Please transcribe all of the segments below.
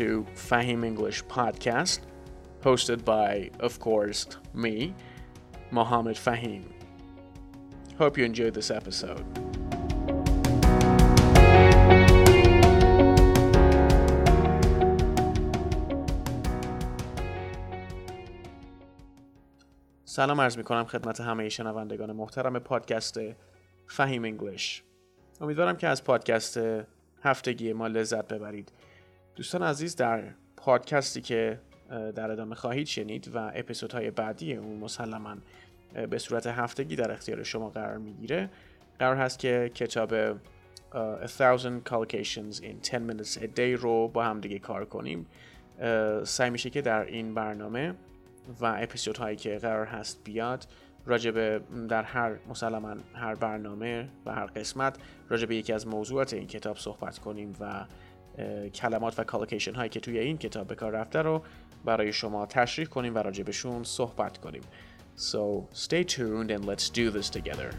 to Fahim English podcast, hosted by, of course, me, Mohammed Fahim. Hope you enjoyed this episode. سلام عرض می کنم خدمت همه شنوندگان محترم پادکست فهیم انگلیش امیدوارم که از پادکست هفتگی ما لذت ببرید دوستان عزیز در پادکستی که در ادامه خواهید شنید و اپیزودهای بعدی اون مسلما به صورت هفتگی در اختیار شما قرار می‌گیره. قرار هست که کتاب A Thousand Collocations in 10 Minutes a Day رو با هم دیگه کار کنیم. سعی میشه که در این برنامه و اپیزودهایی که قرار هست بیاد راجب در هر مسلما هر برنامه و هر قسمت راجب یکی از موضوعات این کتاب صحبت کنیم و کلمات و کالوکیشن هایی که توی این کتاب به کار رفته رو برای شما تشریح کنیم و راجبشون صحبت کنیم So stay tuned and let's do this together.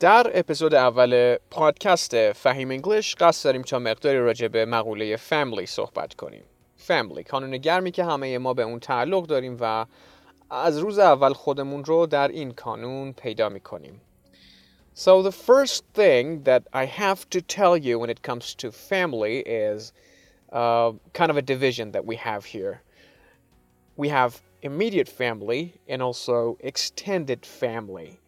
در اپیزود اول پادکست فهیم انگلیش قصد داریم تا مقداری راجع به مقوله فامیلی صحبت کنیم فامیلی کانون گرمی که همه ما به اون تعلق داریم و از روز اول خودمون رو در این کانون پیدا می کنیم So the first thing that I have to tell you when it comes to family is uh, kind of a division that we have here. We have immediate family and also extended family.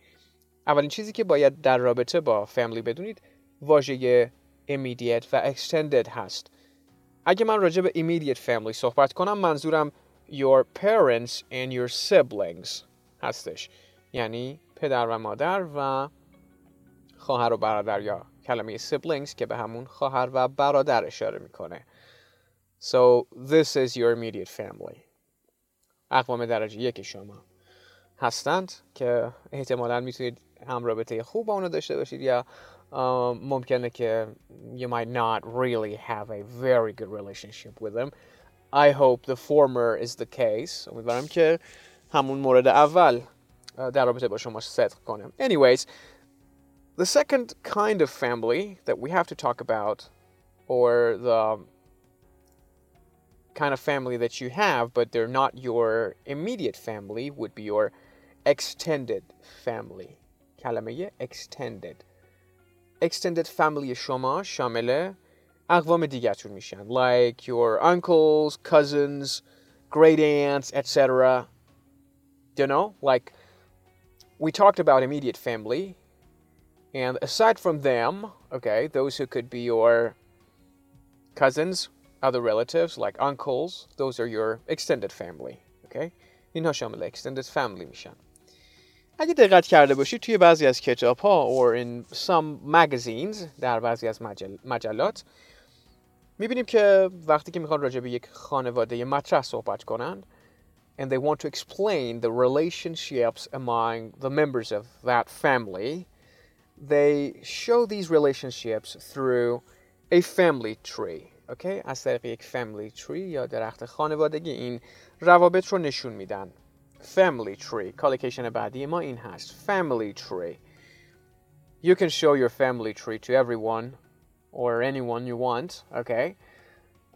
اولین چیزی که باید در رابطه با فامیلی بدونید واژه immediate و extended هست اگه من راجع به immediate family صحبت کنم منظورم your parents and your siblings هستش. یعنی پدر و مادر و خواهر و برادر یا کلمه siblings که به همون خواهر و برادر اشاره می‌کنه. So this is your immediate family. اقوام درجه یک شما هستند که احتمالا می‌تونید هم رابطه خوب با اونو داشته باشید یا ممکنه که you might not really have a very good relationship with them I hope the former is the case امیدوارم که همون مورد اول در رابطه با شما صدق کنم anyways the second kind of family that we have to talk about or the kind of family that you have but they're not your immediate family would be your extended family کلمه extended extended family شما شامل اقوام دیگرتون میشن like your uncles, cousins, great aunts, etc. You know, like we talked about immediate family and aside from them, okay, those who could be your cousins, other relatives like uncles, those are your extended family, okay? اینها شامل extended family میشن. اگه دقت کرده باشید توی بعضی از کتاب ها or in some magazines در بعضی از مجل... مجلات می‌بینیم که وقتی که می‌خوان راجع به یک خانواده مطرح صحبت کنن and they want to explain the relationships among the members of that family they show these relationships through a family tree okay از طریق یک family tree یا درخت خانوادگی این روابط رو نشون میدن family tree کالکیشن بعدی ما این هست family tree you can show your family tree to everyone or anyone you want okay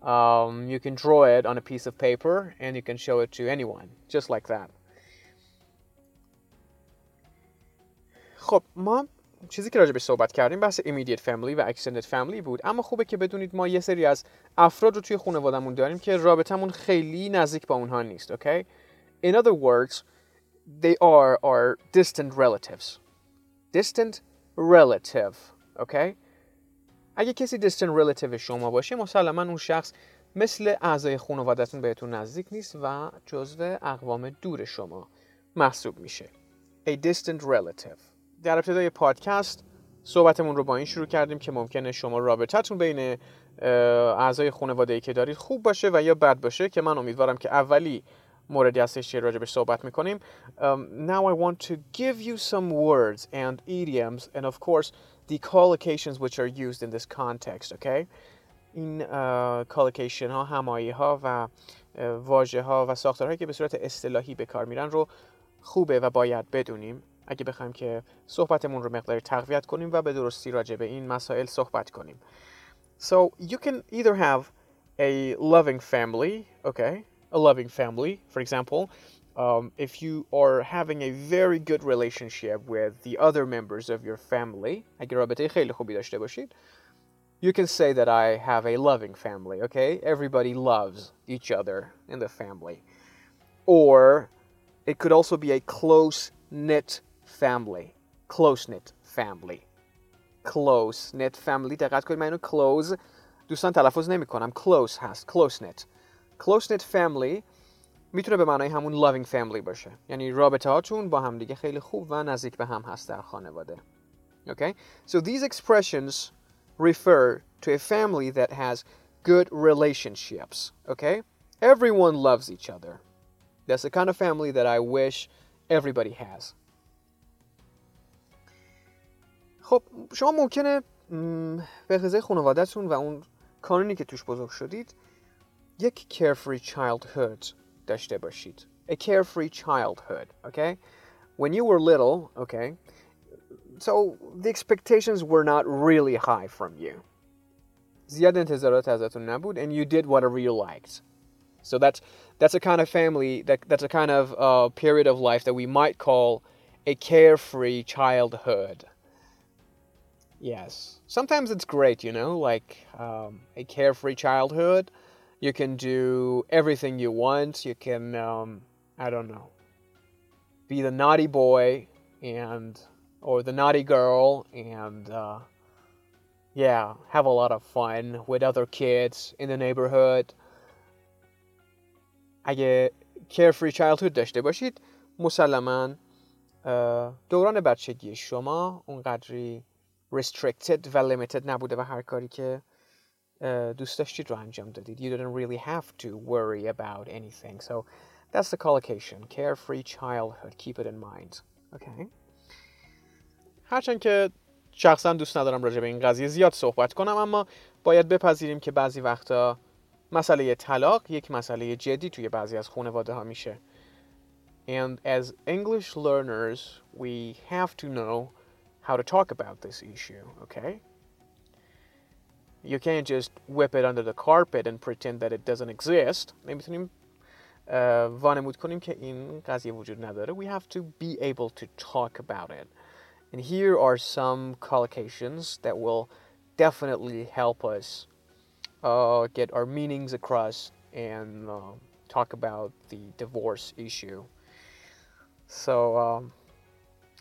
um, you can draw it on a piece of paper and you can show it to anyone just like that خب ما چیزی که راجبش صحبت کردیم بحث immediate family و extended family بود اما خوبه که بدونید ما یه سری از افراد رو توی خانوادهمون داریم که رابطمون خیلی نزدیک با اونها نیست okay In other words, they are our distant relatives. Distant relative. Okay? اگه کسی distant relative شما باشه مسلما اون شخص مثل اعضای خانوادتون بهتون نزدیک نیست و جزو اقوام دور شما محسوب میشه. A distant relative. در ابتدای پادکست صحبتمون رو با این شروع کردیم که ممکنه شما رابطتون بین اعضای خانواده ای که دارید خوب باشه و یا بد باشه که من امیدوارم که اولی موردی هستش که راجبش صحبت می‌کنیم. Um, now I want to give you some words and idioms and of course the collocations which are used in this context okay? این کالکیشن ها همایی ها و واژه ها و ساختارهایی که به صورت اصطلاحی به کار میرن رو خوبه و باید بدونیم. اگه بخوایم که صحبتمون رو مقداری تقویت کنیم و به درستی راجع به این مسائل صحبت کنیم. So you can either have a loving family, okay, a loving family, for example, um, if you are having a very good relationship with the other members of your family, اگه رابطه خیلی خوبی داشته باشید, you can say that I have a loving family, okay? Everybody loves each other in the family. Or it could also be a close knit family. Close knit family. Close knit family. دقت کنید من اینو close دوستان تلفظ نمی کنم. Close هست. Close knit. Close knit family می‌تونه به معنای همون loving family باشه. یعنی رابطه هاتون با هم دیگه خیلی خوب و نزدیک به هم هست در خانواده. Okay? So these expressions refer to a family that has good relationships. Okay? Everyone loves each other. That's the kind of family that I wish everybody has. خب شما ممکنه به خانوادهتون و اون کانونی که توش بزرگ شدید یک carefree childhood داشته باشید. A carefree childhood, okay? When you were little, okay, so the expectations were not really high from you. زیاد انتظارات ازتون نبود and you did whatever you liked. So that's that's a kind of family that that's a kind of uh, period of life that we might call a carefree childhood. Yes, sometimes it's great, you know, like um, a carefree childhood. You can do everything you want. You can, um, I don't know, be the naughty boy and or the naughty girl and uh, yeah, have a lot of fun with other kids in the neighborhood. اگه carefree childhood داشته باشید مسلما دوران بچگی شما اونقدری restricted و limited نبوده و هر کاری که دوست داشتید رو انجام دادید you didn't really have to worry about anything so that's the collocation carefree childhood keep it in mind okay هرچند که شخصا دوست ندارم راجع به این قضیه زیاد صحبت کنم اما باید بپذیریم که بعضی وقتا مسئله طلاق یک مسئله جدی توی بعضی از خانواده ها میشه and as English learners we have to know how to talk about this issue okay you can't just whip it under the carpet and pretend that it doesn't exist نمیتونیم وانمود کنیم که این قضیه وجود نداره we have to be able to talk about it and here are some collocations that will definitely help us uh, get our meanings across and uh, talk about the divorce issue. So, um,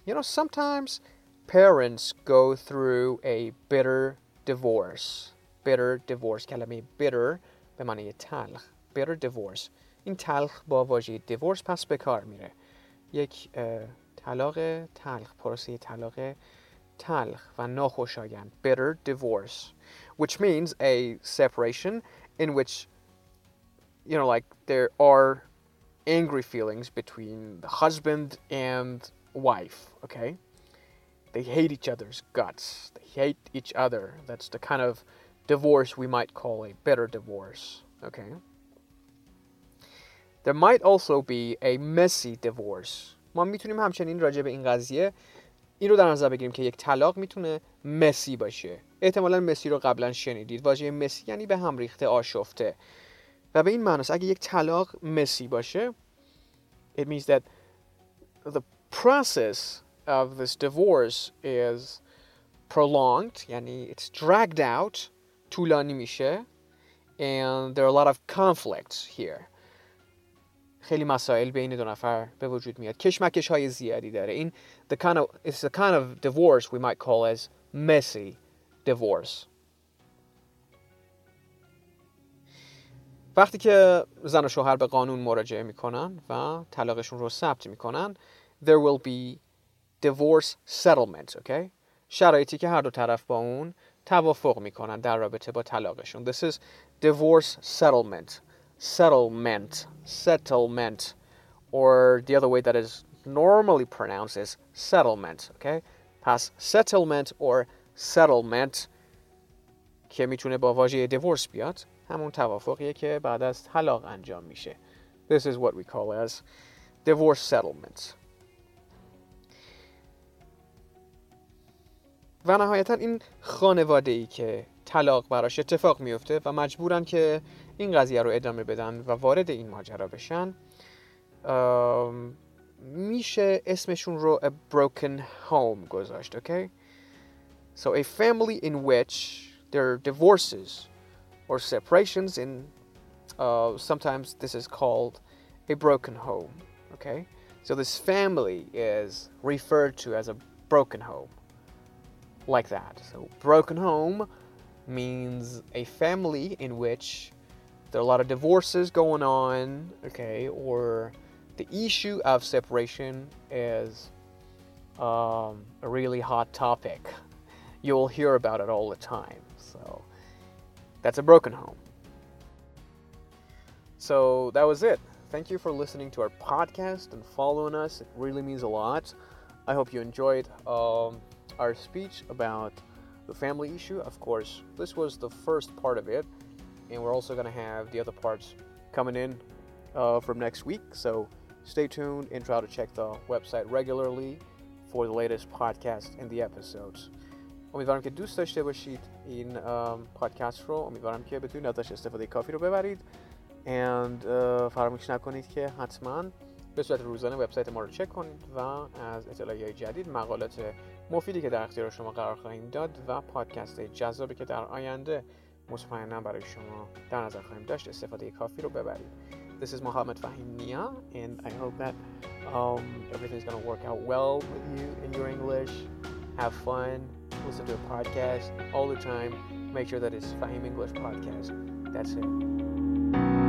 you know, sometimes parents go through a bitter divorce. Bitter divorce. کلمه bitter به معنی تلخ. Bitter divorce. این تلخ با واژه divorce پس به کار میره. یک طلاق تلخ پروسه طلاق تلخ و ناخوشایند bitter divorce which means a separation in which you know like there are angry feelings between the husband and wife okay they hate each other's guts they hate each other that's the kind of divorce we might call a bitter divorce okay? There might also be a messy divorce. ما می‌تونیم همچنین راجع به این قضیه این رو در نظر بگیریم که یک طلاق می‌تونه مسی باشه. احتمالا مسی رو قبلا شنیدید. واژه مسی یعنی به هم ریخته آشفته. و به این معناست اگه یک طلاق مسی باشه it means that the process of this divorce is prolonged یعنی it's dragged out طولانی میشه. And there are a lot of conflicts here. خیلی مسائل بین دو نفر به وجود میاد. کشمکش های زیادی داره. این the kind of it's the kind of divorce we might call as messy divorce. وقتی که زن و شوهر به قانون مراجعه می‌کنن و طلاقشون رو ثبت می‌کنن there will be divorce settlement okay شرایطی که هر دو طرف با اون توافق میکنن در رابطه با طلاقشون this is divorce settlement settlement, settlement, or the other way that is normally pronounced is settlement, okay? Past settlement or settlement که میتونه با واژه divorce بیاد همون توافقیه که بعد از طلاق انجام میشه This is what we call as divorce settlements و نهایتا این خانواده ای که طلاق براش اتفاق میفته و مجبورن که این قضیه رو ادامه بدن و وارد این ماجرا بشن میشه اسمشون رو a broken home گذاشت okay so a family in which there are divorces or separations in uh, sometimes this is called a broken home okay so this family is referred to as a broken home like that so broken home means a family in which there are a lot of divorces going on, okay, or the issue of separation is um, a really hot topic. You'll hear about it all the time. So that's a broken home. So that was it. Thank you for listening to our podcast and following us. It really means a lot. I hope you enjoyed um, our speech about the family issue. Of course, this was the first part of it, and we're also going to have the other parts coming in uh, from next week. So stay tuned and try to check the website regularly for the latest podcast and the episodes. امیدوارم که دوست داشته باشید این پادکست رو امیدوارم که بتونید ازش استفاده کافی رو ببرید and uh, فراموش نکنید که حتما به صورت روزانه وبسایت ما رو چک کنید و از اطلاعی جدید مقالات مفیدی که در اختیار شما قرار خواهیم داد و پادکست جذابی که در آینده مطمئنا برای شما در نظر خواهیم داشت استفاده کافی رو ببرید This is Mohammed Fahim Nia and I hope that um, everything's going to work out well with you in your English. Have fun, listen to a podcast all the time. Make sure that it's Fahim English Podcast. That's it.